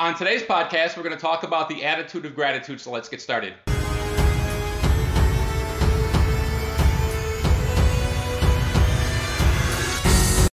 On today's podcast, we're going to talk about the attitude of gratitude, so let's get started.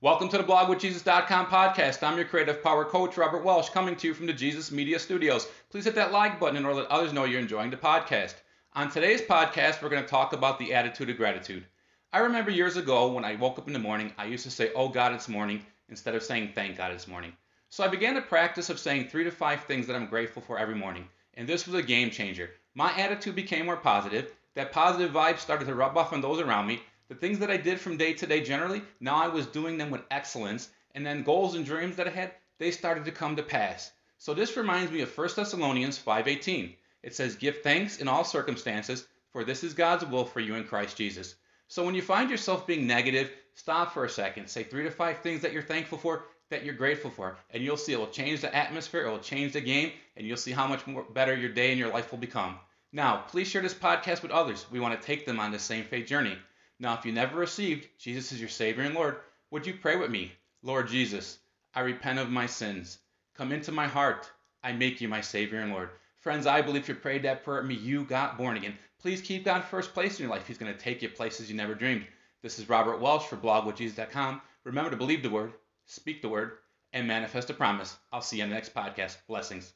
Welcome to the blogwithjesus.com podcast. I'm your creative power coach, Robert Welsh, coming to you from the Jesus Media Studios. Please hit that like button in order let others know you're enjoying the podcast. On today's podcast, we're going to talk about the attitude of gratitude. I remember years ago when I woke up in the morning, I used to say, Oh God, it's morning, instead of saying, Thank God, it's morning. So I began the practice of saying three to five things that I'm grateful for every morning. And this was a game changer. My attitude became more positive. That positive vibe started to rub off on those around me. The things that I did from day to day generally, now I was doing them with excellence. And then goals and dreams that I had, they started to come to pass. So this reminds me of 1 Thessalonians 5:18. It says, "Give thanks in all circumstances, for this is God's will for you in Christ Jesus." So when you find yourself being negative, stop for a second. Say three to five things that you're thankful for, that you're grateful for, and you'll see it will change the atmosphere, it will change the game, and you'll see how much more better your day and your life will become. Now, please share this podcast with others. We want to take them on this same faith journey. Now, if you never received Jesus as your Savior and Lord, would you pray with me? Lord Jesus, I repent of my sins. Come into my heart. I make you my Savior and Lord. Friends, I believe if you prayed that prayer at me, you got born again. Please keep God first place in your life. He's going to take you places you never dreamed. This is Robert Welsh for blogwithjesus.com. Remember to believe the word, speak the word, and manifest a promise. I'll see you on the next podcast. Blessings.